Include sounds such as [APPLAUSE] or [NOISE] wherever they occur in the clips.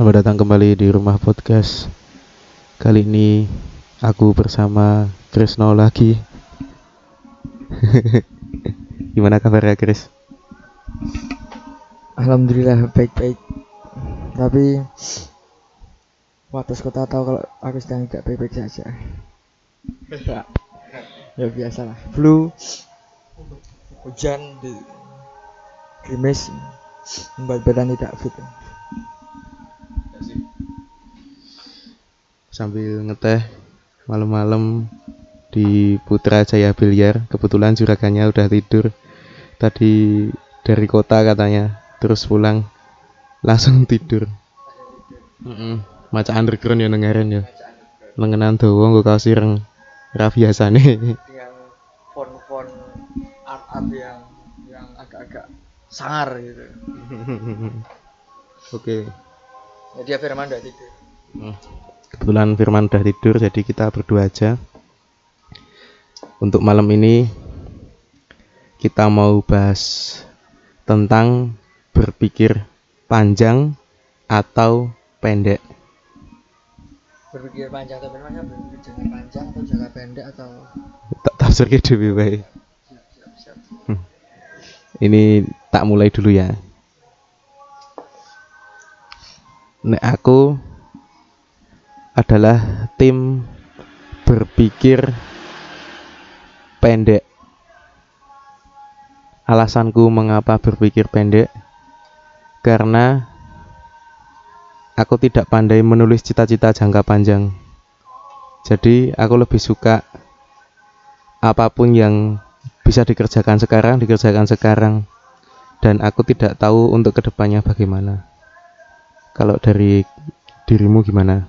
Selamat datang kembali di rumah podcast. Kali ini aku bersama Krisno lagi. [LAUGHS] Gimana kabarnya Kris? Alhamdulillah baik-baik. Tapi Watas kota tahu kalau aku sedang tidak baik-baik saja. ya biasalah. Flu, hujan, di- gerimis, membuat badan tidak fit. Sambil ngeteh malam-malam di Putra Jaya Biliar. Kebetulan juragannya udah tidur. Tadi dari kota katanya, terus pulang langsung [LAUGHS] tidur. Mm Maca underground ya nengaren ya. Lengenan dawa nggo kaos ireng. Ra biasane. Dengan [LAUGHS] font-font art-art yang yang agak-agak sangar gitu. Oke. Jadi Firman udah tidur. Hmm. Kebetulan Firman udah tidur jadi kita berdua aja. Untuk malam ini kita mau bahas tentang berpikir panjang atau pendek. Berpikir panjang atau pendek, berpikir jangka panjang atau jangka pendek atau Tak tafsir wae. siap siap siap. Ini tak mulai dulu ya. Nek aku adalah tim berpikir pendek. Alasanku mengapa berpikir pendek karena aku tidak pandai menulis cita-cita jangka panjang. Jadi aku lebih suka apa pun yang bisa dikerjakan sekarang dikerjakan sekarang dan aku tidak tahu untuk ke depannya bagaimana kalau dari dirimu gimana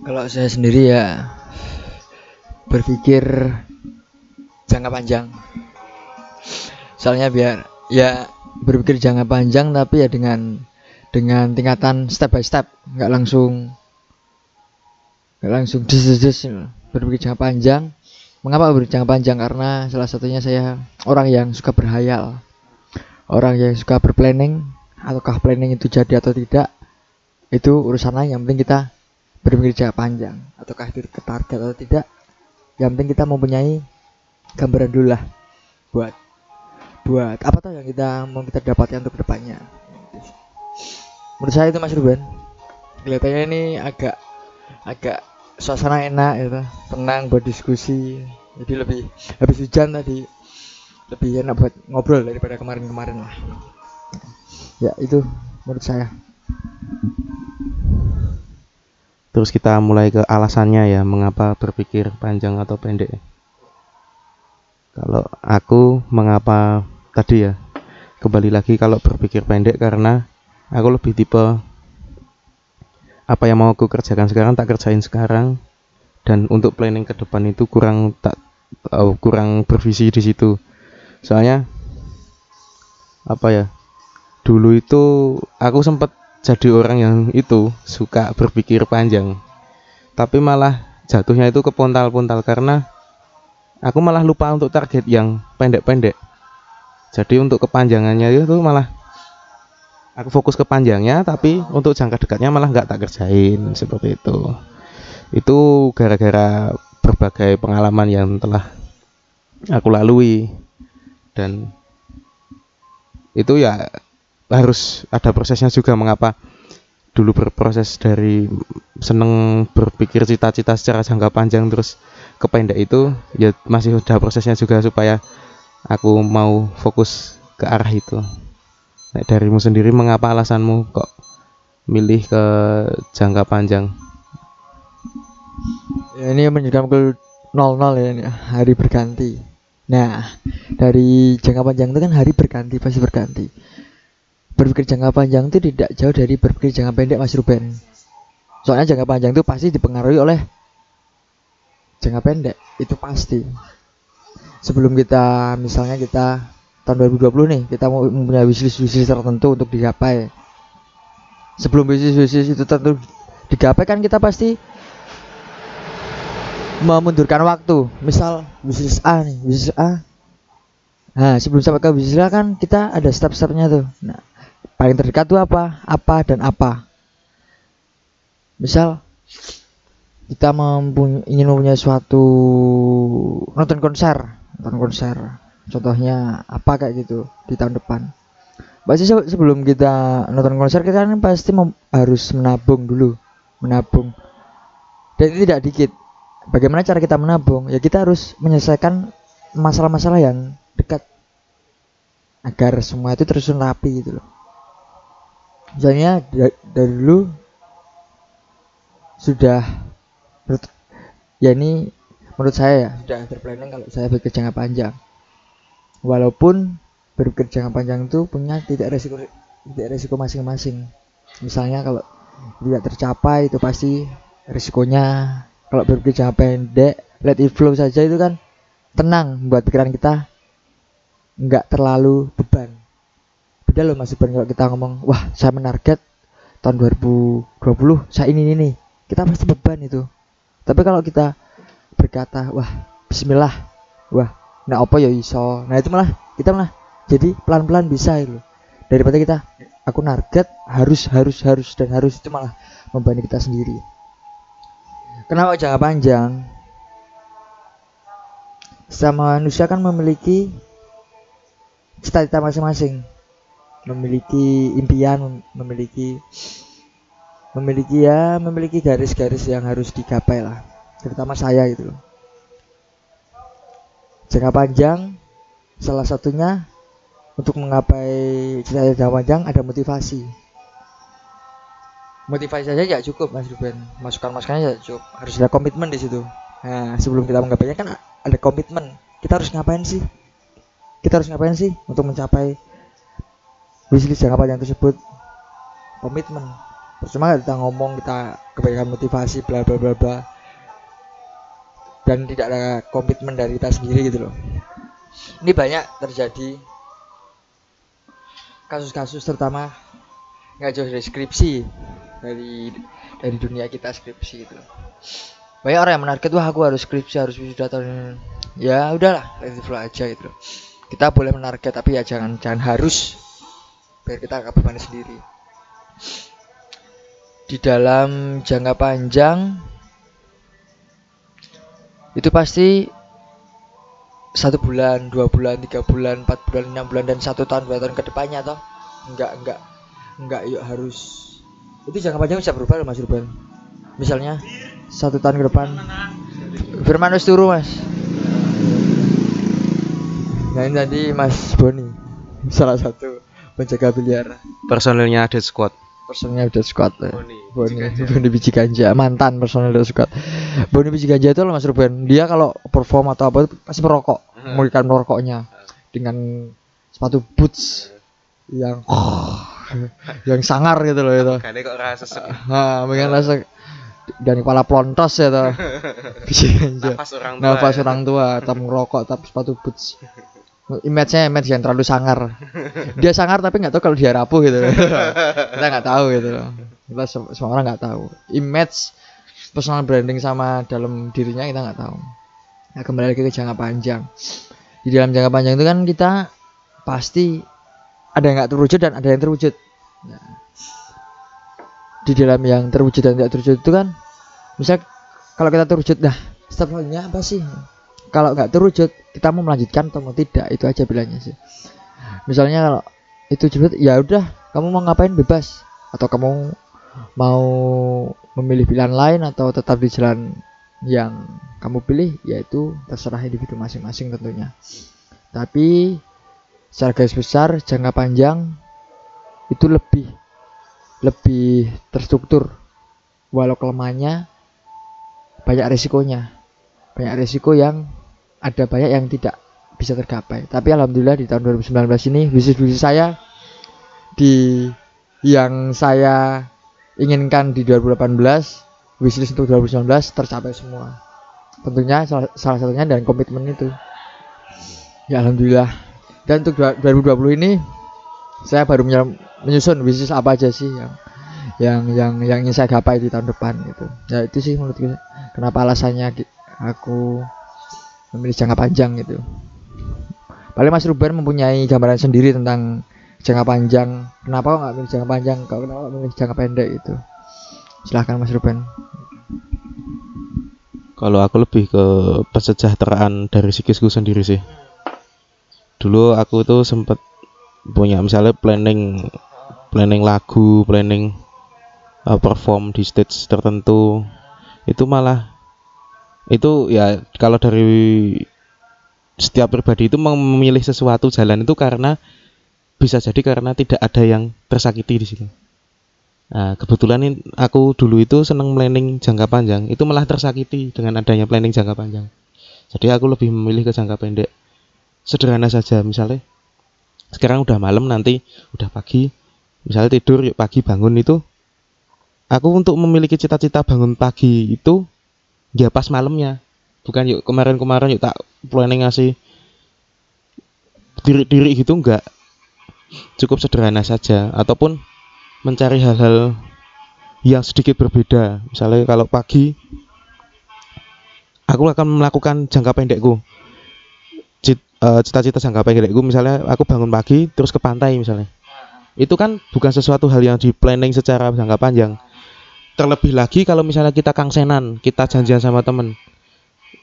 Kalau saya sendiri ya berpikir jangka panjang. Soalnya biar ya berpikir jangka panjang tapi ya dengan dengan tingkatan step by step, nggak langsung nggak langsung des des, berpikir jangka panjang. Mengapa berpikir jangka panjang? Karena salah satunya saya orang yang suka berhayal, orang yang suka berplanning. Ataukah planning itu jadi atau tidak itu urusan lain. Yang penting kita berpikir jangka panjang ataukah itu ke target atau tidak yang penting kita mempunyai gambaran dulu lah buat buat apa tuh yang kita mau kita dapatkan untuk ke depannya. Menurut saya itu Mas Ruben kelihatannya ini agak agak suasana enak gitu tenang buat diskusi jadi lebih habis hujan tadi lebih enak buat ngobrol daripada kemarin-kemarin lah. Ya itu menurut saya terus kita mulai ke alasannya ya mengapa berpikir panjang atau pendek. Kalau aku mengapa tadi ya kembali lagi kalau berpikir pendek karena aku lebih tipe apa yang mau aku kerjakan sekarang tak kerjain sekarang. Dan untuk planning ke depan itu kurang tak oh, kurang bervisi di situ. Soalnya apa ya dulu itu aku sempat jadi orang yang itu suka berpikir panjang. Tapi malah jatuhnya itu ke pontal-pontal karena aku malah lupa untuk target yang pendek-pendek. Jadi untuk kepanjangannya itu malah aku fokus ke panjangnya tapi untuk jangka dekatnya malah nggak tak kerjain seperti itu. Itu gara-gara berbagai pengalaman yang telah aku lalui. Dan itu ya harus ada prosesnya juga mengapa dulu berproses dari seneng berpikir cita-cita secara jangka panjang terus ke pendek itu ya masih ada prosesnya juga supaya aku mau fokus ke arah itu Nek darimu sendiri mengapa alasanmu kok milih ke jangka panjang Ya, ini menunjukkan pukul 00 ya ini, hari berganti. Nah, dari jangka panjang itu kan hari berganti, pasti berganti. Berpikir jangka panjang itu tidak jauh dari berpikir jangka pendek Mas Ruben. Soalnya jangka panjang itu pasti dipengaruhi oleh jangka pendek, itu pasti. Sebelum kita misalnya kita tahun 2020 nih, kita mau mempunyai wishlist wishlist tertentu untuk digapai. Sebelum wishlist wishlist itu tentu digapai kan kita pasti memundurkan waktu misal bisnis A nih bisnis A nah sebelum sampai ke bisnis A kan kita ada step-stepnya tuh nah paling terdekat tuh apa? Apa dan apa? Misal kita mempunyai ingin mempunyai suatu nonton konser nonton konser. Contohnya apa kayak gitu di tahun depan. Pasti se- sebelum kita nonton konser kita kan pasti harus menabung dulu menabung. Dan itu tidak dikit. Bagaimana cara kita menabung? Ya kita harus menyelesaikan masalah-masalah yang dekat agar semua itu tersusun rapi gitu loh misalnya da- dari dulu sudah ya ini menurut saya ya sudah berplanning kalau saya berpikir jangka panjang. Walaupun berpikir jangka panjang itu punya tidak resiko tidak resiko masing-masing. Misalnya kalau tidak tercapai itu pasti risikonya kalau berpikir jangka pendek let it flow saja itu kan tenang buat pikiran kita nggak terlalu beban beda loh mas Iban kalau kita ngomong wah saya menarget tahun 2020 saya ini ini nih kita pasti beban itu. Tapi kalau kita berkata wah Bismillah wah nah apa ya iso? Nah itu malah kita malah jadi pelan-pelan bisa itu. Daripada kita aku narget harus harus harus dan harus itu malah membebani kita sendiri. Kenapa jangka panjang? Sama manusia kan memiliki cita-cita masing-masing memiliki impian mem- memiliki memiliki ya memiliki garis-garis yang harus digapai lah. Terutama saya gitu jangka panjang salah satunya untuk menggapai cita-cita jangka panjang ada motivasi. Motivasi saja ya cukup mas Ruben. Masukan masukannya ya cukup. Harus ada komitmen di situ. Nah sebelum kita menggapainya kan ada komitmen. Kita harus ngapain sih? Kita harus ngapain sih untuk mencapai wishlist jangka panjang tersebut. Komitmen. Percuma kita ngomong kita kebaikan motivasi bla bla bla bla. Dan tidak ada komitmen dari kita sendiri gitu loh. Ini banyak terjadi. Kasus-kasus terutama nggak jauh dari skripsi dari dari dunia kita skripsi gitu loh. Banyak orang yang menarget wah aku harus skripsi harus wisuda tahun ya udahlah let it flow aja gitu loh. Kita boleh menarget tapi ya jangan jangan harus biar kita agak beban sendiri. Di dalam jangka panjang itu pasti satu bulan, dua bulan, tiga bulan, empat bulan, enam bulan dan satu tahun dua tahun ke depannya toh. Enggak enggak enggak yuk harus. Itu jangka panjang bisa berubah loh Mas Ruben. Misalnya satu tahun ke depan. Firman wis turu Mas. Nah ini tadi Mas Boni salah satu penjaga biliar. Personilnya ada squad. Personnya udah squad ya. Boni, Boni. Boni biji ganja mantan personel udah squad. Boni biji ganja itu loh Mas Ruben. Dia kalau perform atau apa pasti merokok. Hmm. memberikan merokoknya dengan sepatu boots yang yang sangar gitu loh itu kali kok rasa sesek nah mungkin rasa dan kepala plontos [LAUGHS] ya toh biji ganja nafas orang tua nafas ya. orang tua tetap merokok tapi sepatu boots [LAUGHS] image-nya image yang terlalu sangar. Dia sangar tapi nggak tahu kalau dia rapuh gitu. [LAUGHS] Kita nggak tahu gitu loh. Kita se- semua orang nggak tahu. Image personal branding sama dalam dirinya kita nggak tahu. Nah kembali lagi ke jangka panjang. Di dalam jangka panjang itu kan kita pasti ada yang nggak terwujud dan ada yang terwujud. Nah, di dalam yang terwujud dan tidak terwujud itu kan misal kalau kita terwujud nah step selanjutnya apa sih kalau nggak terwujud kita mau melanjutkan atau mau tidak? Itu aja bilangnya sih. Misalnya kalau itu terwujud ya udah kamu mau ngapain bebas? Atau kamu mau memilih pilihan lain atau tetap di jalan yang kamu pilih yaitu terserah individu masing-masing tentunya. Tapi secara garis besar jangka panjang itu lebih lebih terstruktur. Walau kelemahannya banyak resikonya banyak resiko yang ada banyak yang tidak bisa tergapai. Tapi alhamdulillah di tahun 2019 ini bisnis bisnis saya di yang saya inginkan di 2018 wishlist untuk 2019 tercapai semua. Tentunya salah, satunya dan komitmen itu. Ya alhamdulillah. Dan untuk dua- 2020 ini saya baru menyusun bisnis apa aja sih yang yang yang yang ingin saya gapai di tahun depan gitu. Ya itu sih menurutku kenapa alasannya aku memilih jangka panjang gitu. Paling Mas Ruben mempunyai gambaran sendiri tentang jangka panjang. Kenapa nggak milih jangka panjang? Kalau kenapa nggak milih jangka pendek gitu? Silahkan Mas Ruben. Kalau aku lebih ke kesejahteraan dari psikisku sendiri sih. Dulu aku tuh sempet punya misalnya planning planning lagu, planning uh, perform di stage tertentu. Itu malah itu ya kalau dari setiap pribadi itu memilih sesuatu jalan itu karena bisa jadi karena tidak ada yang tersakiti di situ. Nah, kebetulan ini aku dulu itu seneng planning jangka panjang, itu malah tersakiti dengan adanya planning jangka panjang. Jadi aku lebih memilih ke jangka pendek. Sederhana saja, misalnya sekarang udah malam nanti udah pagi, misalnya tidur yuk pagi bangun itu aku untuk memiliki cita-cita bangun pagi itu ya pas malamnya. Bukan yuk kemarin-kemarin yuk tak planning ngasih diri-diri gitu enggak. Cukup sederhana saja ataupun mencari hal-hal yang sedikit berbeda. Misalnya kalau pagi aku akan melakukan jangka pendekku. Eh, cita-cita jangka pendekku misalnya aku bangun pagi terus ke pantai misalnya. Itu kan bukan sesuatu hal yang di planning secara jangka panjang. Terlebih lagi kalau misalnya kita kangsenan, kita janjian sama temen.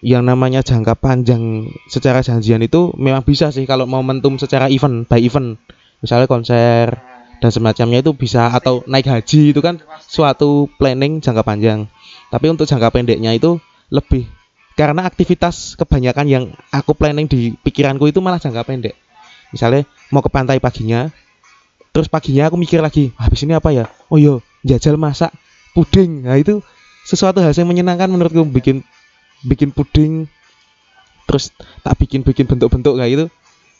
Yang namanya jangka panjang secara janjian itu memang bisa sih kalau momentum secara event by event. Misalnya konser, dan semacamnya itu bisa atau naik haji itu kan suatu planning jangka panjang. Tapi untuk jangka pendeknya itu lebih karena aktivitas kebanyakan yang aku planning di pikiranku itu malah jangka pendek. Misalnya mau ke pantai paginya, terus paginya aku mikir lagi, habis ini apa ya? Oh iya, jajal masak puding. Nah itu sesuatu hal yang menyenangkan menurutku. Bikin bikin puding terus tak bikin bikin bentuk-bentuk kayak itu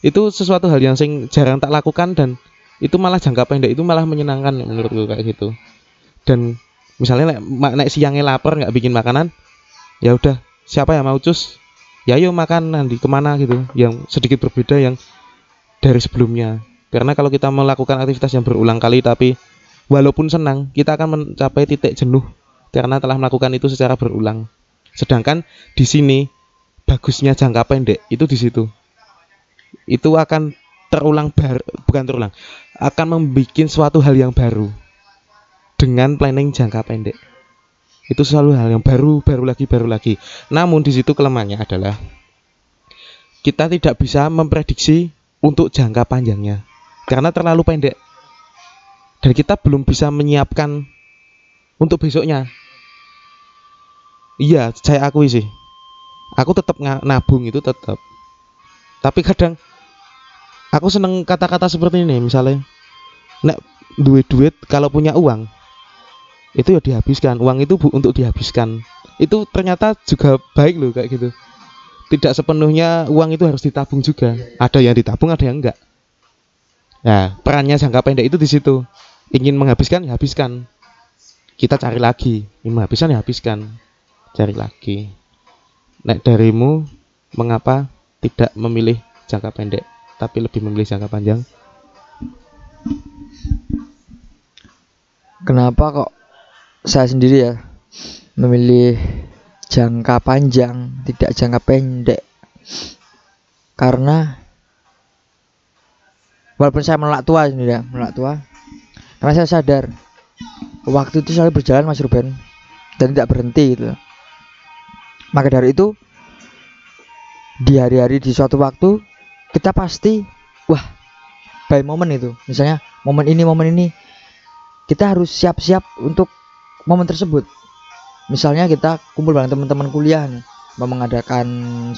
itu sesuatu hal yang sing jarang tak lakukan dan itu malah jangka pendek. Itu malah menyenangkan menurutku kayak gitu. Dan misalnya nek, nek siangnya lapar nggak bikin makanan ya udah siapa yang mau cus? Ya yuk makan nanti ke mana gitu. Yang sedikit berbeda yang dari sebelumnya. Karena kalau kita melakukan aktivitas yang berulang kali tapi walaupun senang kita akan mencapai titik jenuh karena telah melakukan itu secara berulang. Sedangkan di sini bagusnya jangka pendek itu di situ. Itu akan terulang bar, bukan terulang akan membuat suatu hal yang baru dengan planning jangka pendek. Itu selalu hal yang baru baru lagi baru lagi. Namun di situ kelemahannya adalah kita tidak bisa memprediksi untuk jangka panjangnya. Karena terlalu pendek dan kita belum bisa menyiapkan untuk besoknya. Iya saya akui sih. Aku tetap nabung itu tetap. Tapi kadang aku seneng kata-kata seperti ini misalnya nek duit duit kalau punya uang itu ya dihabiskan. Uang itu bu untuk dihabiskan. Itu ternyata juga baik loh kayak gitu. Tidak sepenuhnya uang itu harus ditabung juga. Ada yang ditabung ada yang enggak nah perannya jangka pendek itu di situ. Ingin menghabiskan ya habiskan. Kita cari lagi. Ingin menghabiskan ya habiskan. Cari lagi. Nek darimu mengapa tidak memilih jangka pendek tapi lebih memilih jangka panjang? Kenapa kok saya sendiri ya memilih jangka panjang, tidak jangka pendek? Karena walaupun saya menolak tua ya, menolak tua, karena saya sadar waktu itu selalu berjalan Mas Ruben dan tidak berhenti gitu. Maka dari itu di hari-hari di suatu waktu kita pasti wah by momen itu. Misalnya momen ini momen ini kita harus siap-siap untuk momen tersebut. Misalnya kita kumpul bareng teman-teman kuliah nih mau mengadakan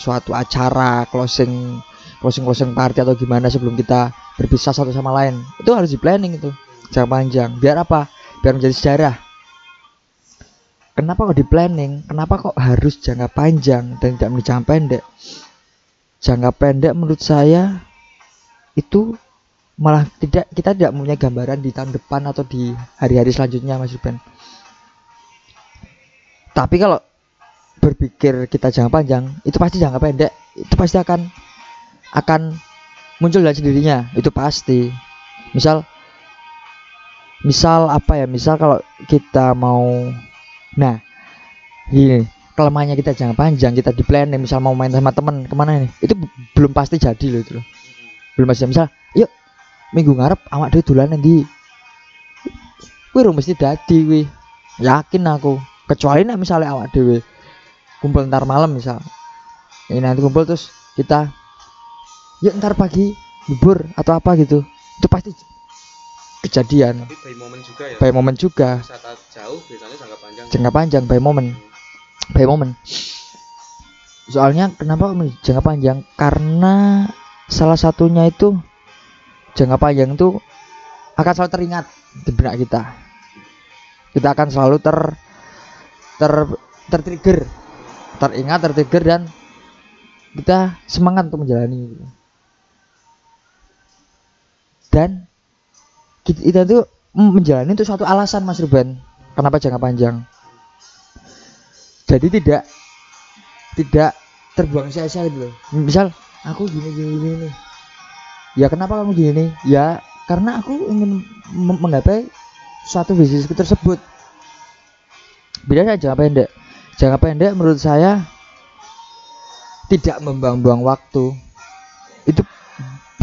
suatu acara closing closing closing party atau gimana sebelum kita berpisah satu sama lain. Itu harus di planning itu jangka panjang. Biar apa? Biar menjadi sejarah. Kenapa kok di planning kenapa kok harus jangka panjang dan tidak menjadi jangka pendek? Jangka pendek menurut saya itu malah tidak kita tidak punya gambaran di tahun depan atau di hari-hari selanjutnya Mas Ruben. Tapi kalau berpikir kita jangka panjang, itu pasti jangka pendek, itu pasti akan akan muncul dari sendirinya, itu pasti. Misal misal apa ya? Misal kalau kita mau nah, gini, kelemahannya kita jangan panjang kita di plan misal mau main sama temen ke mana nih itu belum pasti jadi loh itu belum pasti. Misal yuk minggu ngarep awak dhewe dolan nanti wih mesti dadi wih. Yakin aku. Kecuali nek misalnya awak dewe kumpul ntar malam misal. Ini nanti kumpul terus kita yuk ntar pagi libur atau apa gitu. Itu pasti kejadian. Tapi by momen juga ya. By momen juga. Wisata jauh biasanya jangka panjang. Jangka panjang by momen by momen soalnya kenapa jangka panjang? Karena salah satunya itu jangka panjang itu akan selalu teringat di benak kita. Kita akan selalu ter ter tertrigger. Teringat tertrigger dan kita semangat untuk menjalani. gitu. Dan kita, tuh menjalani itu suatu alasan Mas Ruben. Kenapa jangka panjang? Jadi tidak tidak terbuang sia-sia gitu loh. Misal aku gini gini gini ya kenapa kamu gini? Ya karena aku ingin menggapai suatu visiku tersebut. Beda saya jangka pendek. Jangka pendek menurut saya tidak membuang-buang waktu. itu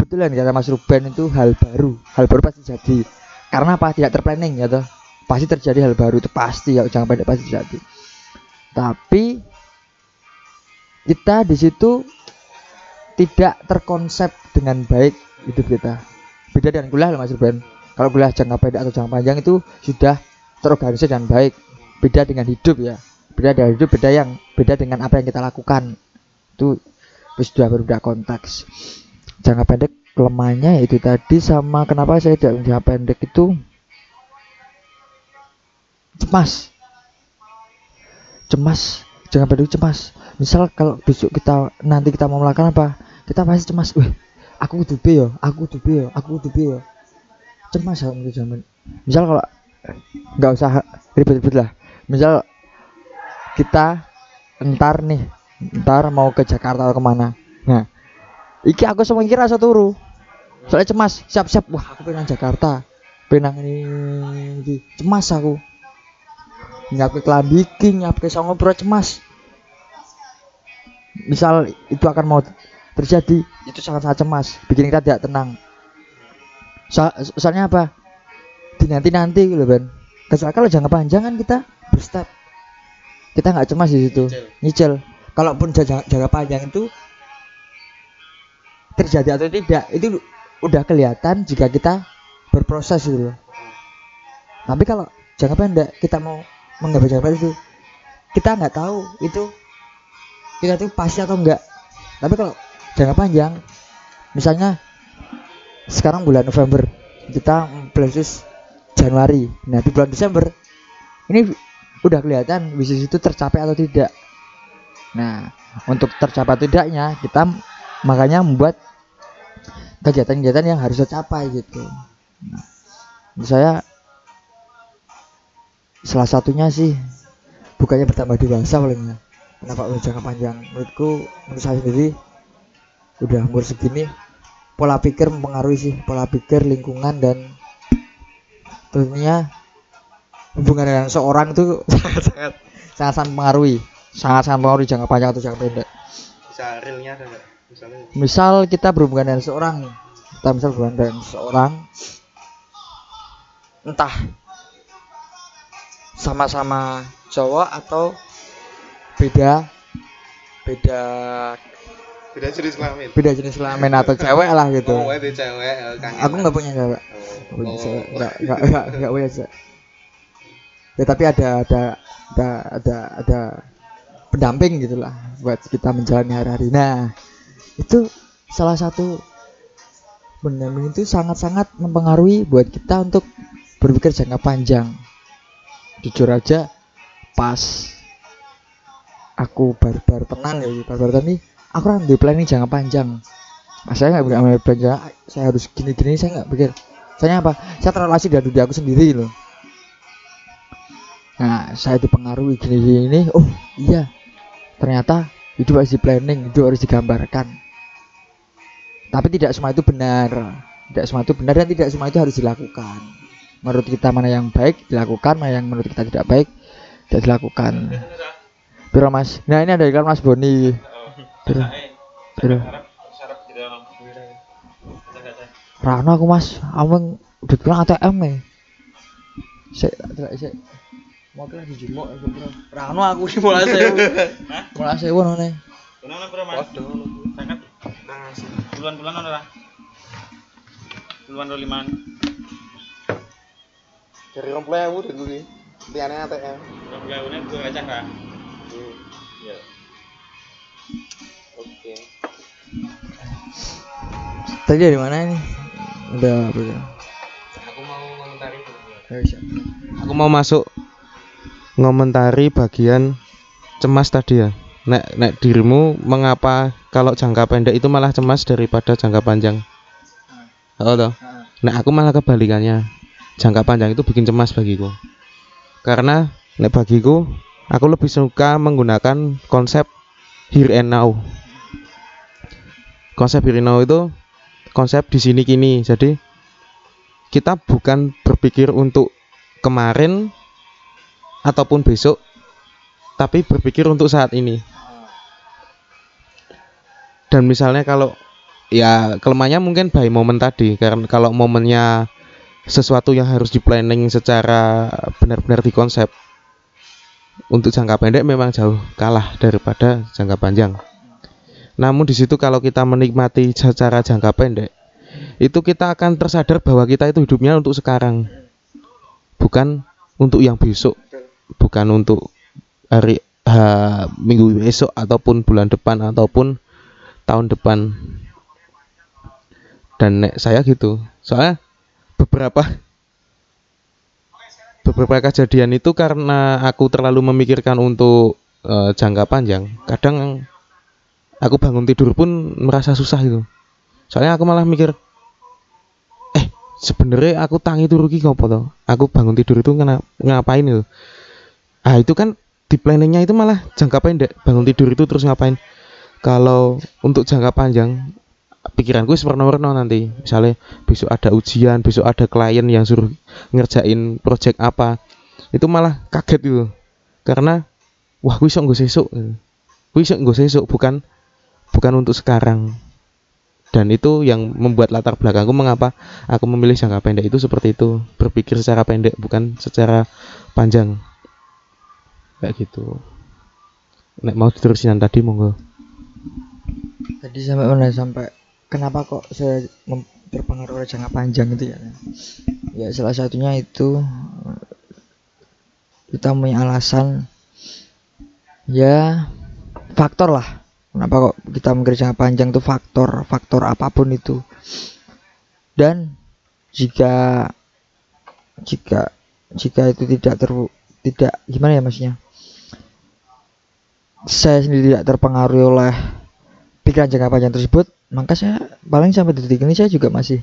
betul yang kata Mas Ruben itu hal baru. Hal baru pasti jadi. Karena apa? Tidak terplanning ya toh. Pasti terjadi hal baru itu pasti. Ya jangka pendek pasti terjadi. Tapi kita di situ tidak terkonsep dengan baik hidup kita. Beda dengan kuliah loh Mas Ruben. Kalau kuliah jangka pendek atau jangka panjang itu sudah terorganisir dengan baik. Beda dengan hidup ya. Beda dengan hidup beda yang beda dengan apa yang kita lakukan. Itu sudah berbeda konteks. Jangka pendek kelemahannya itu tadi sama kenapa saya tidak jangka pendek itu? Cemas. Cemas. Jangan pendek cemas. Misal kalau besok kita nanti kita mau melakukan apa? Kita pasti cemas. Wih aku kudu yo aku kudu yo aku kudu yo cemas ya untuk zaman. Misal kalau nggak usah ribet-ribet lah. Misal kita entar nih entar mau ke Jakarta atau ke mana. Nah iki aku semua kira rasa turu soalnya cemas siap-siap wah aku pengen Jakarta. Pengen ini, cemas aku. Nyiapke kelambi iki nyiapke songo bro cemas. Misal itu akan mau terjadi itu sangat-sangat cemas. Bikin kita tidak tenang. So, soalnya apa? Di nanti nanti gitu Ben. Kecuali kalau jangka panjang kan kita berstep. Kita nggak cemas di situ. Nyicil. nyicil. Kalaupun jangka, jangka panjang itu terjadi atau tidak itu udah kelihatan jika kita berproses gitu loh. Tapi kalau jangka pendek kita mau menggapai jangka pendek itu kita nggak tahu itu kita tuh pasti atau enggak tapi kalau jangka panjang misalnya sekarang bulan November kita Places Januari. Nah di bulan Desember ini udah kelihatan bisnis itu tercapai atau tidak. Nah untuk tercapai tidaknya kita makanya membuat kegiatan-kegiatan yang harus tercapai gitu. Nah, saya salah satunya sih bukannya bertambah dewasa palingnya kenapa udah jangka panjang. Menurutku menurut saya sendiri udah umur segini pola pikir mempengaruhi sih pola pikir lingkungan dan tentunya hubungan dengan seorang itu sangat [LAUGHS] sangat sangat sangat mempengaruhi sangat sangat mempengaruhi jangka panjang atau jangka pendek. Bisa realnya ada misalnya. Misal kita berhubungan dengan seorang nih. Kita misal berhubungan dengan seorang entah sama-sama cowok atau beda beda beda jenis kelamin. beda jenis kelamin atau [LAUGHS] cewek lah gitu. Oh itu cewek eh, kangen aku nggak punya cewek. Nggak punya Oh. cewek. Nggak nggak nggak punya cewek. Ya tapi ada ada ada ada ada pendamping gitulah buat kita menjalani hari-hari. Nah itu salah satu pendamping itu sangat-sangat mempengaruhi buat kita untuk berpikir jangka panjang. Jujur aja pas aku baru-baru tenan ya baru-baru tenan aku kan di planning jangka panjang. Nah, saya nggak ngambil belanja saya harus gini-gini saya nggak pikir. Soalnya apa? Saya terlalu asik dari diri aku sendiri loh. Nah saya dipengaruhi gini-gini oh iya ternyata hidup harus di planning hidup harus digambarkan tapi tidak semua itu benar. Tidak semua itu benar dan tidak semua itu harus dilakukan. Menurut kita mana yang baik dilakukan. Mana yang menurut kita tidak baik tidak dilakukan. Biro mas. Nah ini ada iklan mas Boni. Biro Biro Rano aku mas, ameng udah bilang ATM nih. Sik, tak delok sik. mau aku bro rano aku sih mulai sewu. [LAUGHS] Mulai sewu nih Kenapa bro mas? Sangat puluhan-puluhan ono ora? Puluhan ro liman. Dari romplek aku dulu nih. Tiane ATM. Rong gaune gue ngajak ra. Iya. Oke. tadi dari mana ini udah apa ya Aku mau komentari Ya. Aku mau masuk ngomentari bagian cemas tadi ya. Nek nek dirimu mengapa kalau jangka pendek itu malah cemas daripada jangka panjang? Oh toh. Nek aku malah kebalikannya. Jangka panjang itu bikin cemas bagiku. Karena nek bagiku aku lebih suka menggunakan konsep here and now. Konsep here and now itu konsep di sini kini. Jadi kita bukan berpikir untuk kemarin ataupun besok tapi berpikir untuk saat ini dan misalnya kalau ya kelemahannya mungkin by momen tadi karena kalau momennya sesuatu yang harus di planning secara benar-benar di konsep untuk jangka pendek memang jauh kalah daripada jangka panjang. Namun di situ kalau kita menikmati secara jangka pendek itu kita akan tersadar bahwa kita itu hidupnya untuk sekarang. Bukan untuk yang besok bukan untuk hari ha, minggu besok ataupun bulan depan ataupun tahun depan. Dan nek saya gitu soalnya beberapa beberapa kejadian itu karena aku terlalu memikirkan untuk eh, jangka panjang kadang aku bangun tidur pun merasa susah gitu. Soalnya aku malah mikir eh sebenarnya aku tangi turu ki ngopo to? Aku bangun tidur itu ngena, ngapain itu? Ah itu kan di planningnya itu malah jangka pendek bangun tidur itu terus ngapain kalau untuk jangka panjang pikiranku warna-warna nanti. Misalnya besok ada ujian besok ada klien yang suruh ngerjain project apa. Itu malah kaget itu. Karena wah gue iso nggo sesuk. Gue iso nggo sesuk bukan bukan untuk sekarang. Dan itu yang membuat latar belakangku mengapa aku memilih jangka pendek itu seperti itu. Berpikir secara pendek bukan secara panjang. Kayak gitu. Nek mau diterusin tadi monggo tadi sampai mana? Sampai kenapa kok saya terpengaruh oleh jangka panjang itu ya? Ya salah satunya itu eh, kita punya alasan ya faktor lah. Kenapa kok kita mikir jangka panjang itu faktor faktor apa pun itu. Dan jika jika jika itu tidak ter tidak gimana ya maksudnya? Saya sendiri tidak terpengaruh oleh pikiran jangka panjang tersebut maka saya paling sampai detik ini saya juga masih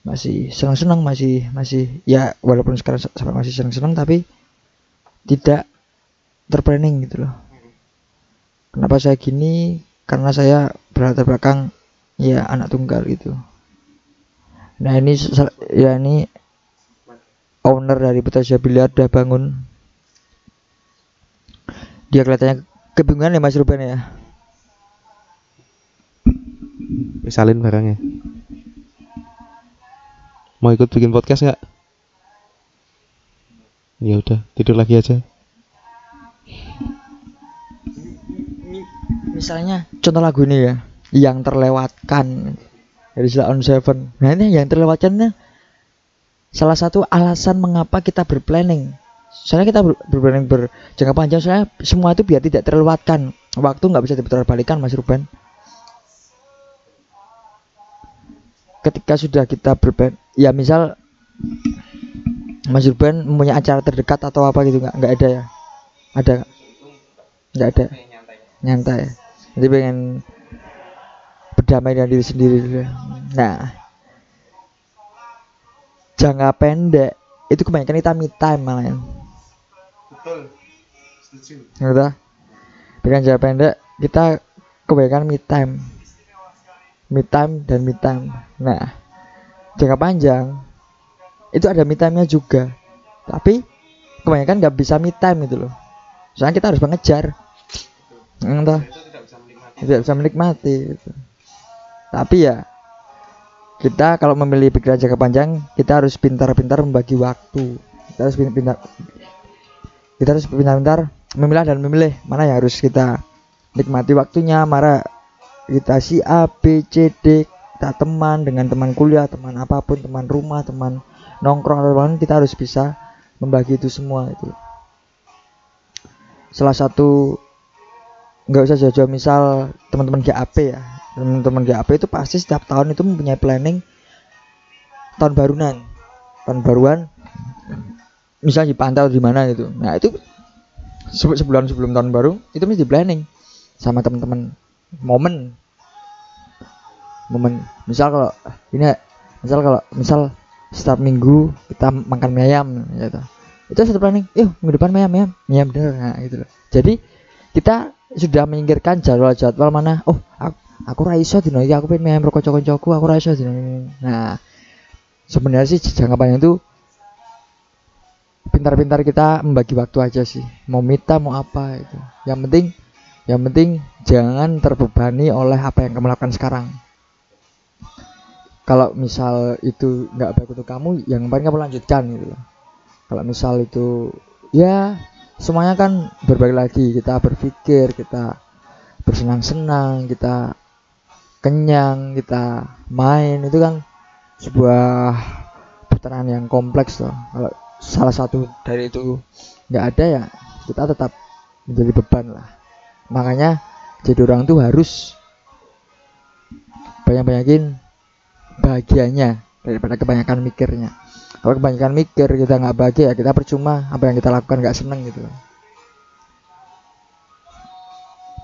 masih senang-senang masih masih ya walaupun sekarang sa- sampai masih senang-senang tapi tidak terplanning gitu loh. Kenapa saya gini? Karena saya berlatar belakang ya anak tunggal gitu. Nah ini ya ini owner dari Putra Biliar udah bangun. Dia kelihatannya kebingungan ya Mas Ruben ya misalin barangnya mau ikut bikin podcast nggak? Ya udah tidur lagi aja. Misalnya contoh lagu ini ya yang terlewatkan dari on Seven. Nah ini yang terlewatkannya salah satu alasan mengapa kita berplanning. Soalnya kita ber- berplanning berjangka panjang soalnya semua itu biar tidak terlewatkan. Waktu nggak bisa diputar balikan Mas Ruben ketika sudah kita berplan ya misal Mas Ruben mempunyai acara terdekat atau apa gitu nggak nggak ada ya? Ada nggak? ada? Nyantai. Jadi pengen berdamai dengan diri sendiri nah jangka pendek itu kebanyakan kita me time malah ya. betul. Setuju. Gitu dengan jangka pendek kita kebanyakan me time me time dan me time. Nah jangka panjang itu ada me time nya juga. Tapi kebanyakan nggak bisa me time gitu loh. Soalnya kita harus mengejar. Entah tidak bisa menikmati. tidak bisa menikmati gitu. tapi ya kita kalau memilih pikiran jangka panjang kita harus pintar-pintar membagi waktu. Kita harus pin- pintar kita harus pintar-pintar memilah dan memilih mana yang harus kita nikmati waktunya mana kita si A B C D kita teman dengan teman kuliah teman apa pun teman rumah teman nongkrong atau teman kita harus bisa membagi itu semua itu. Salah satu nggak usah jauh-jauh misal teman-teman GAP ya teman-teman GAP itu pasti setiap tahun itu mempunyai planning tahun baruan tahun baruan misal di pantai atau di mana gitu. Nah itu se- sebulan sebelum tahun baru itu mesti di planning sama teman-teman momen. Momen misal kalau ini misal kalau misal setiap minggu kita makan mie ayam gitu. Itu satu planning yuk minggu depan mie ayam mie ayam mie ayam bener. Nah gitu loh. Jadi kita sudah menyingkirkan jadwal-jadwal mana oh aku, aku raiso dino aku pengen mie ayam kanca-kancaku aku raiso dino ini." nah sebenarnya sih jangka panjang itu pintar-pintar kita membagi waktu aja sih. Mau mita mau apa itu yang penting yang penting jangan terbebani oleh apa yang kamu lakukan sekarang. Kalau misal itu nggak baik untuk kamu yang paling kamu lanjutkan gitu kalau misal itu ya semuanya kan berbalik lagi. Kita berpikir kita bersenang-senang kita kenyang kita main. Itu kan sebuah putaran yang kompleks loh. Kalau salah satu dari itu nggak ada ya kita tetap menjadi beban lah makanya jadi orang tuh harus banyak-banyakin bahagianya daripada kebanyakan mikirnya. Kalau kebanyakan mikir kita nggak bahagia ya kita percuma apa yang kita lakukan nggak seneng gitu.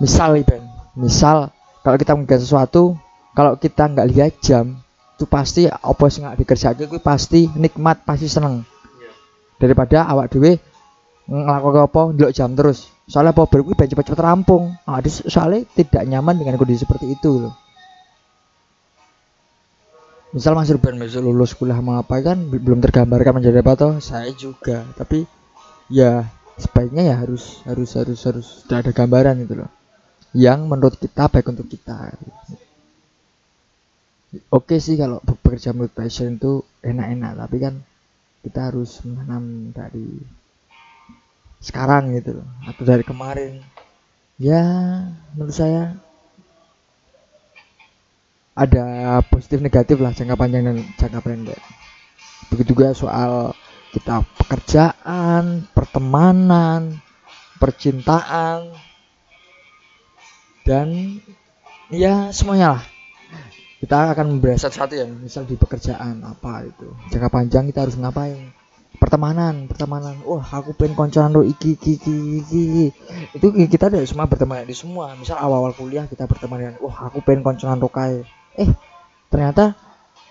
Misal nih Ben misal kalau kita menggagas sesuatu kalau kita nggak lihat jam itu pasti apa sih nggak dikerjakan itu pasti nikmat pasti seneng. Daripada awak dewe ngelakuin apa ndelok jam terus. Soalnya baru kuwi ben cepet-cepet rampung. Ah, dis- soalnya tidak nyaman dengan kondisi seperti itu loh misal Mas Ruben besok lulus kuliah mau apa kan belum tergambarkan menjadi apa toh saya juga. Tapi ya sebaiknya ya harus harus harus harus sudah ada gambaran gitu loh yang menurut kita baik untuk kita. Oke sih kalau be- bekerja menurut passion itu enak-enak tapi kan kita harus menanam dari sekarang gitu. Atau dari kemarin. Ya menurut saya ada positif negatif lah jangka panjang dan jangka pendek. Begitu juga soal kita pekerjaan pertemanan percintaan dan ya semuanya lah. Kita akan membahas satu-satu ya misal di pekerjaan apa itu. Jangka panjang kita harus ngapain pertemanan pertemanan. Wah aku pengen koncoan lo. Iki iki iki iki itu kita dari semua berteman di semua. Misal awal-awal kuliah kita berteman dengan wah aku pengen koncoan lo kae. Eh ternyata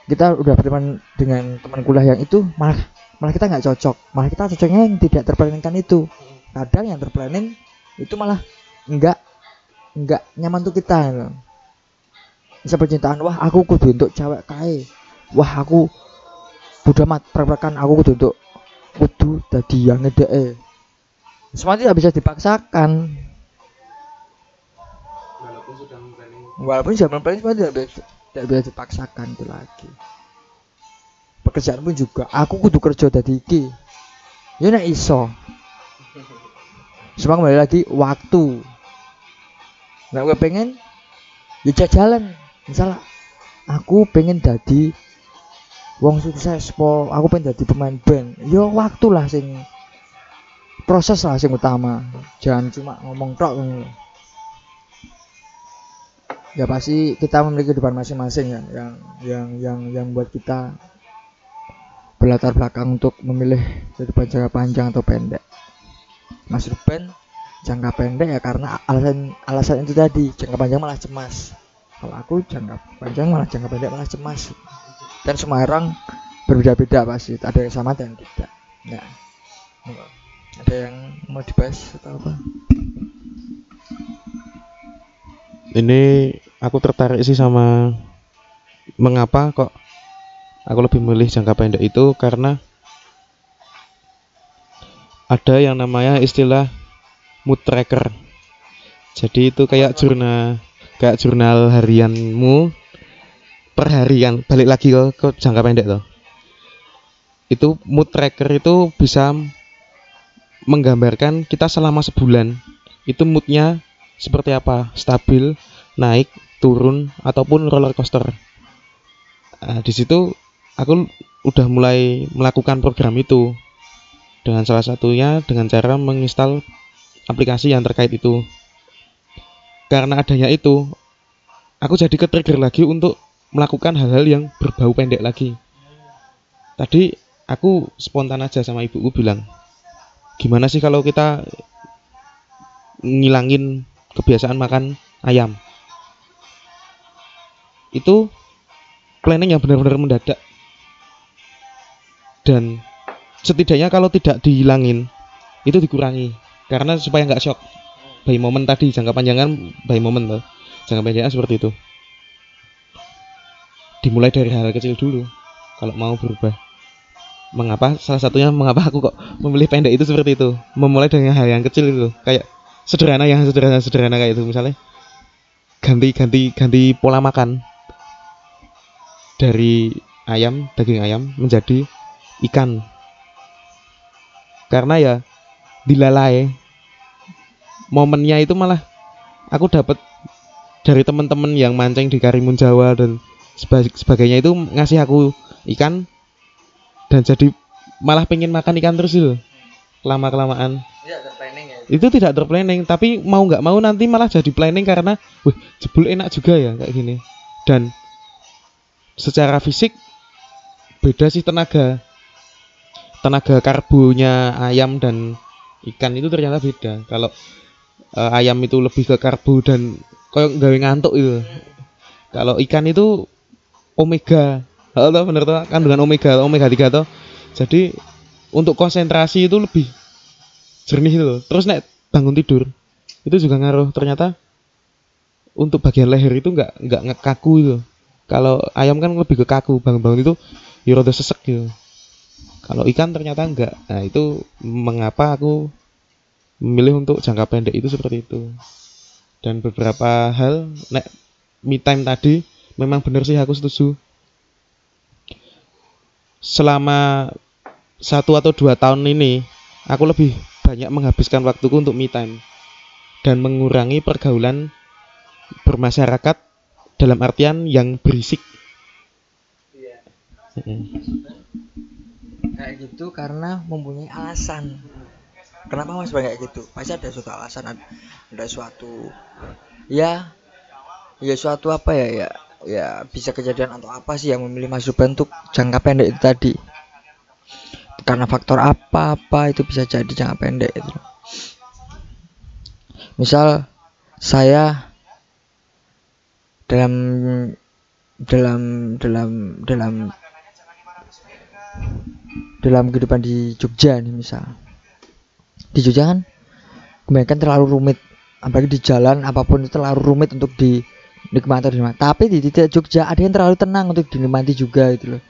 kita udah berteman dengan teman kuliah yang itu malah malah kita nggak cocok. Malah kita cocoknya yang tidak terplaningkan itu. Kadang yang terplanning itu malah enggak enggak nyaman untuk kita gitu. misal percintaan wah aku kudu untuk cewek kae. Wah aku udah mat perpekan aku kudu untuk kudu tadi yang ngedee semua tidak bisa dipaksakan. Walaupun sudah planning walaupun planning semua tidak bisa, tidak bisa dipaksakan itu lagi. Pekerjaan pun juga. Aku kudu kerja tadi iki. Ya nek iso. Semua kembali lagi waktu. Nah gue pengen ya jalan misalnya aku pengen jadi wong sukses po aku pengen jadi pemain band. Yo waktu lah sing proses lah sing utama. Jangan cuma ngomong tok ya pasti kita memiliki kehidupan masing-masing ya yang yang yang yang buat kita berlatar belakang untuk memilih kehidupan jangka panjang atau pendek. Mas Ruben jangka pendek ya karena alasan alasan itu tadi jangka panjang malah cemas. Kalau aku jangka panjang malah jangka pendek malah cemas dan semua orang berbeda-beda pasti. Ada yang sama dan tidak. Ya ada yang mau dibahas atau apa? Ini aku tertarik sih sama mengapa kok aku lebih memilih jangka pendek itu karena ada yang namanya istilah mood tracker. Jadi itu kayak jurnal kayak jurnal harianmu per harian balik lagi ke, ke jangka pendek tuh itu mood tracker itu bisa menggambarkan kita selama sebulan. Itu moodnya seperti apa? Stabil naik turun ataupun roller coaster. Nah, di situ aku udah mulai melakukan program itu. Dengan salah satunya dengan cara menginstal aplikasi yang terkait itu. Karena adanya itu aku jadi ke trigger lagi untuk melakukan hal-hal yang berbau pendek lagi. Tadi aku spontan aja sama ibuku bilang gimana sih kalau kita ngilangin kebiasaan makan ayam? Itu planning yang benar-benar mendadak. Dan setidaknya kalau tidak dihilangin itu dikurangi. Karena supaya nggak shock. By momen tadi jangka panjangan by momen tuh jangka pendeknya seperti itu dimulai dari hal, kecil dulu. Kalau mau berubah. Mengapa? Salah satunya mengapa aku kok memilih pendek itu seperti itu? Memulai dengan hal yang kecil itu. Kayak sederhana yang sederhana sederhana kayak itu. Misalnya ganti ganti ganti pola makan. Dari ayam daging ayam menjadi ikan. Karena ya dilalai momennya itu malah aku dapat dari teman-teman yang mancing di Karimun Jawa dan sebagainya itu ngasih aku ikan dan jadi malah pengen makan ikan terus itu. Lama kelamaan ya. itu tidak terplanning tapi mau nggak mau nanti malah jadi planning karena wah jebul enak juga ya kayak gini. Dan secara fisik beda sih tenaga. Tenaga karbonya ayam dan ikan itu ternyata beda. Kalau uh, ayam itu lebih ke karbo dan kayak gawe ngantuk itu. Kalau ikan itu omega Halo toh bener toh kandungan omega omega 3 toh. Jadi untuk konsentrasi itu lebih jernih itu Terus nek bangun tidur itu juga ngaruh ternyata untuk bagian leher itu nggak nggak ngekaku itu. Kalau ayam kan lebih ke kaku bangun-bangun itu ya rada sesek gitu. Kalau ikan ternyata enggak. Nah, itu mengapa aku memilih untuk jangka pendek itu seperti itu. Dan beberapa hal nek me time tadi memang benar sih aku setuju selama satu atau dua tahun ini aku lebih banyak menghabiskan waktuku untuk me time dan mengurangi pergaulan bermasyarakat dalam artian yang berisik. Iya. Kayak gitu karena mempunyai alasan. Kenapa mas banyak gitu? Pasti ada suatu alasan, ada suatu ya, ya suatu apa ya ya ya bisa kejadian atau apa sih yang memilih Mas Ruben untuk jangka pendek itu tadi? Karena faktor apa apa itu bisa jadi jangka pendek itu. Misal saya dalam dalam dalam dalam dalam kehidupan di Jogja nih misal. Di Jogja kan kebanyakan terlalu rumit. Apalagi di jalan apa pun itu terlalu rumit untuk di nikmati nikmati tapi di titik Jogja ada yang terlalu tenang untuk dinikmati juga gitu loh.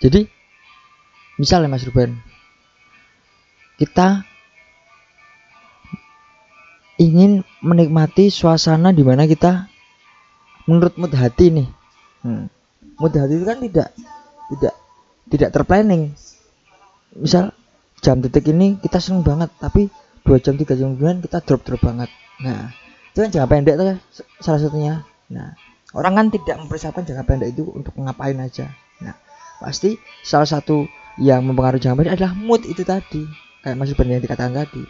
Jadi misalnya Mas Ruben. Kita ingin menikmati suasana di mana kita menurut mood hati nih. Hmm. mood hati itu kan tidak tidak tidak terplanning. Misal jam detik ini kita seneng banget tapi dua jam tiga jam kemudian kita drop drop banget. Nah itu kan jangka pendek tuh salah satunya nah orang kan tidak mempersiapkan jangka pendek itu untuk ngapain aja. Nah pasti salah satu yang mempengaruhi jangka pendek adalah mood itu tadi. Kayak masih benar yang dikatakan tadi.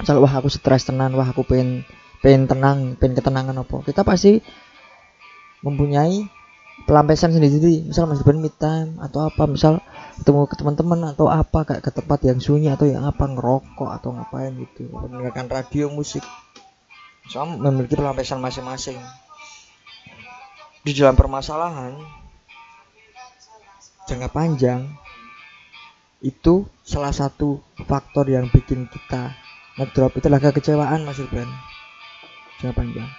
Misal wah aku stres tenang wah aku pengen pengen tenang pengen ketenangan apa. Kita pasti mempunyai pelampiasan sendiri. Misal masih ben mid time atau apa. Misal ketemu ke teman-teman atau apa. Kayak ke tempat yang sunyi atau yang apa. Ngerokok atau ngapain gitu. Mendengarkan radio musik Soalnya memiliki pelampiasan masing-masing. Di dalam permasalahan jangka panjang itu salah satu faktor yang bikin kita ngedrop. Itu adalah kekecewaan Mas Irban jangka panjang.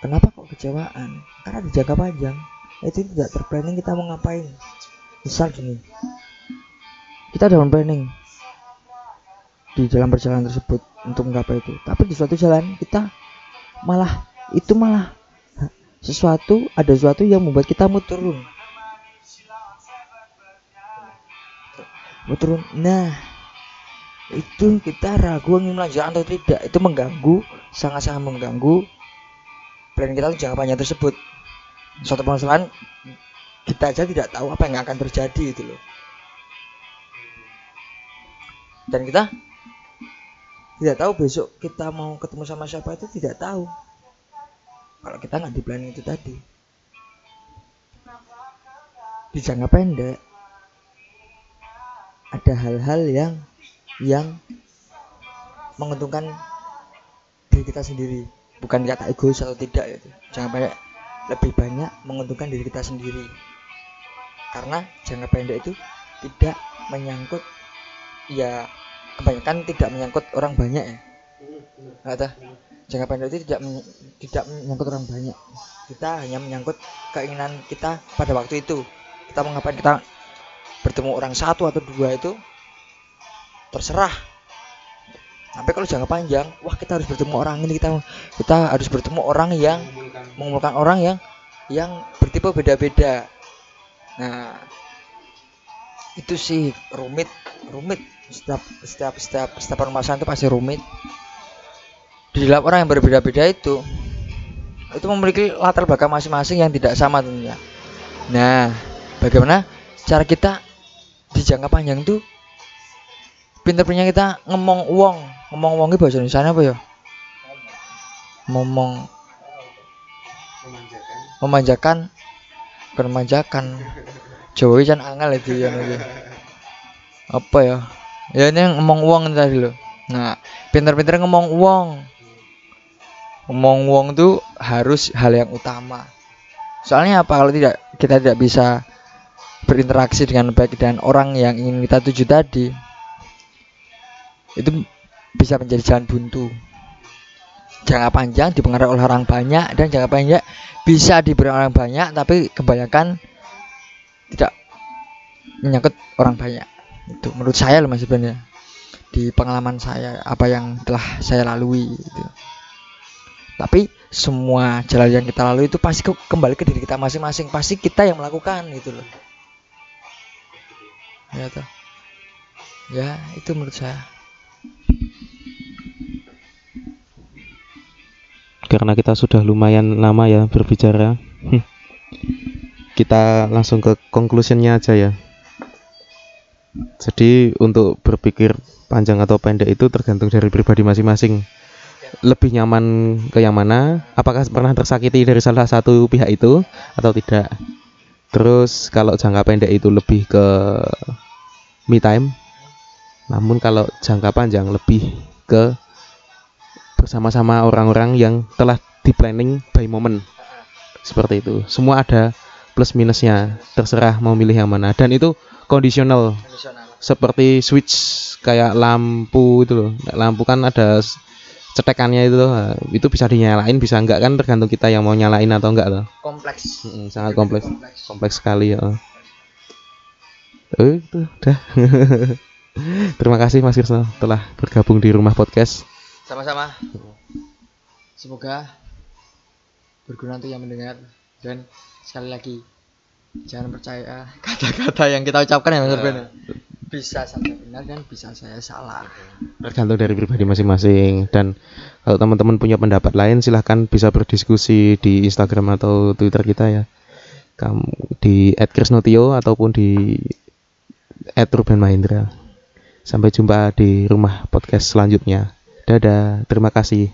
Kenapa kok kecewaan? Karena di jangka panjang itu tidak terplanning kita mau ngapain. Misal gini kita dalam planning. Di dalam perjalanan tersebut untuk menggapai itu. Tapi di suatu jalan kita malah itu malah sesuatu ada sesuatu yang membuat kita mau turun. Oh, turun. Nah itu kita ragu ingin melanjutkan atau tidak. Itu mengganggu sangat-sangat mengganggu plan kita untuk jangka panjang tersebut. Suatu permasalahan kita aja tidak tahu apa yang akan terjadi itu loh. Dan kita tidak tahu besok kita mau ketemu sama siapa itu tidak tahu. Kalau kita nggak di planning itu tadi. Di jangka pendek ada hal-hal yang yang menguntungkan diri kita sendiri. Bukan kata egois atau tidak itu. Jangka pendek lebih banyak menguntungkan diri kita sendiri. Karena jangka pendek itu tidak menyangkut ya kebanyakan tidak menyangkut orang banyak ya. Nggak tahu. Jangka pendek itu tidak tidak menyangkut orang banyak. Kita hanya menyangkut keinginan kita pada waktu itu. Kita mau ngapain kita bertemu orang satu atau dua itu terserah. Sampai kalau jangka panjang wah kita harus bertemu orang ini kita kita harus bertemu orang yang mengumpulkan orang yang yang bertipe beda-beda. Nah itu sih rumit rumit. Setiap setiap setiap setiap permasalahan itu pasti rumit. Di dalam orang yang berbeda-beda itu itu memiliki latar belakang masing-masing yang tidak sama tentunya. Nah bagaimana cara kita di jangka panjang itu pinter-pinternya kita ngomong uang. Ngomong uang itu bahasa Indonesia apa ya? Ngomong. Memanjakan memanjakan Jawa kan angel itu ya apa ya? Ya ini yang ngomong uang tadi loh nah pinter-pinter ngomong uang. Ngomong uang tuh harus hal yang utama. Soalnya apa? Kalau tidak kita tidak bisa berinteraksi dengan baik dengan orang yang ingin kita tuju tadi itu bisa menjadi jalan buntu jangka panjang dipengaruhi oleh orang banyak dan jangka panjang bisa diberi orang banyak tapi kebanyakan tidak menyangkut orang banyak. Itu menurut saya loh mas sebenarnya di pengalaman saya apa yang telah saya lalui gitu. tapi semua jalan yang kita lalui itu pasti ke- kembali ke diri kita masing-masing. Pasti kita yang melakukan gitu loh. Ya toh. Ya itu menurut saya karena kita sudah lumayan lama ya berbicara. Hmm, kita langsung ke conclusionnya aja ya. Jadi untuk berpikir panjang atau pendek itu tergantung dari pribadi masing-masing. Lebih nyaman ke yang mana? Apakah pernah tersakiti dari salah satu pihak itu atau tidak? Terus kalau jangka pendek itu lebih ke me time. Namun kalau jangka panjang lebih ke bersama-sama orang-orang yang telah di planning by moment. Seperti itu. Semua ada plus minusnya terserah mau milih yang mana. Dan itu kondisional. Seperti switch kayak lampu itu loh. Lampu kan ada cetekannya itu loh. Nah, itu bisa dinyalain bisa enggak kan? Tergantung kita yang mau nyalain atau enggak loh kompleks. Mm-mm, sangat kompleks. Kompleks. Sekali ya. Eh, itu udah. [LAUGHS] Terima kasih Mas Krisno telah bergabung di rumah podcast sama-sama. Semoga berguna untuk yang mendengar. Dan sekali lagi jangan percaya kata-kata yang kita ucapkan ya Mas Ruben bisa saja benar dan bisa saya salah. Tergantung dari pribadi masing-masing. Dan kalau teman-teman punya pendapat lain silahkan bisa berdiskusi di Instagram atau Twitter kita ya. Kamu di @krisnotio ataupun di @rubenmahendra sampai jumpa di rumah podcast selanjutnya dadah terima kasih